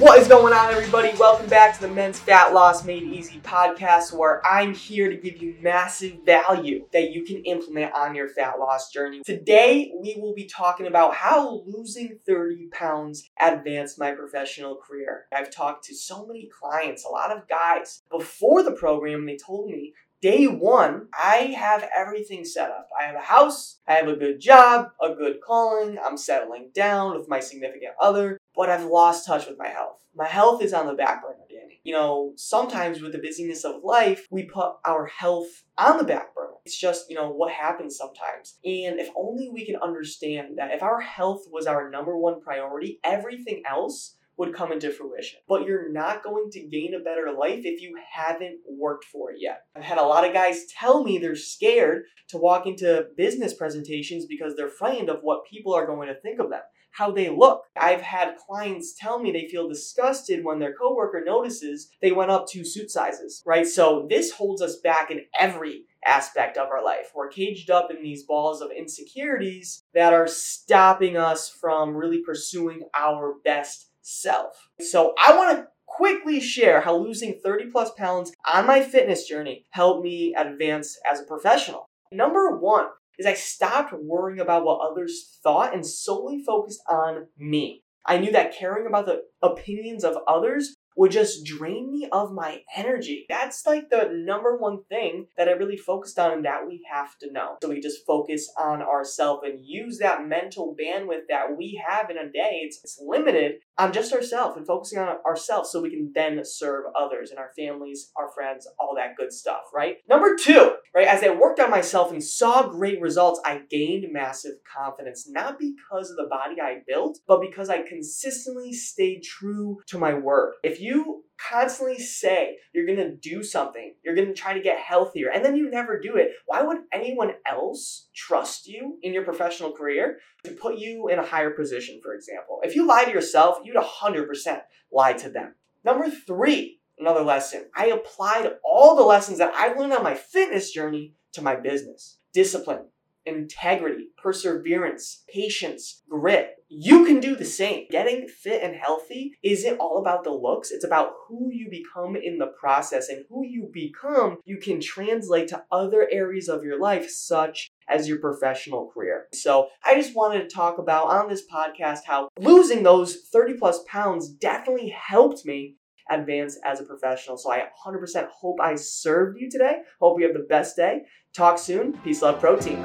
What is going on, everybody? Welcome back to the Men's Fat Loss Made Easy podcast, where I'm here to give you massive value that you can implement on your fat loss journey. Today, we will be talking about how losing 30 pounds advanced my professional career. I've talked to so many clients, a lot of guys before the program, they told me day one, I have everything set up. I have a house, I have a good job, a good calling, I'm settling down with my significant other, but I've lost touch with my health. My health is on the back burner, Danny. You know, sometimes with the busyness of life, we put our health on the back burner. It's just, you know, what happens sometimes. And if only we can understand that if our health was our number one priority, everything else would come into fruition. But you're not going to gain a better life if you haven't worked for it yet. I've had a lot of guys tell me they're scared to walk into business presentations because they're frightened of what people are going to think of them how they look. I've had clients tell me they feel disgusted when their coworker notices they went up two suit sizes, right? So this holds us back in every aspect of our life. We're caged up in these balls of insecurities that are stopping us from really pursuing our best self. So I want to quickly share how losing 30 plus pounds on my fitness journey helped me advance as a professional. Number one is I stopped worrying about what others thought and solely focused on me. I knew that caring about the opinions of others would just drain me of my energy. That's like the number one thing that I really focused on and that we have to know. So we just focus on ourselves and use that mental bandwidth that we have in a day. It's, it's limited on just ourselves and focusing on ourselves so we can then serve others and our families, our friends, all that good stuff, right? Number two, right, as I worked on myself and saw great results, I gained massive confidence, not because of the body I built, but because I consistently stayed true to my word. If you constantly say you're going to do something, you're going to try to get healthier, and then you never do it, why would anyone else trust you in your professional career to put you in a higher position, for example? If you lie to yourself, you'd 100% lie to them. Number three, another lesson. I applied all the lessons that I learned on my fitness journey to my business. Discipline, integrity, perseverance, patience, grit. You can do the same. Getting fit and healthy isn't all about the looks, it's about who you become in the process. And who you become, you can translate to other areas of your life, such as your professional career. So, I just wanted to talk about on this podcast how losing those 30 plus pounds definitely helped me advance as a professional. So I 100% hope I served you today. Hope you have the best day. Talk soon. Peace, love, protein.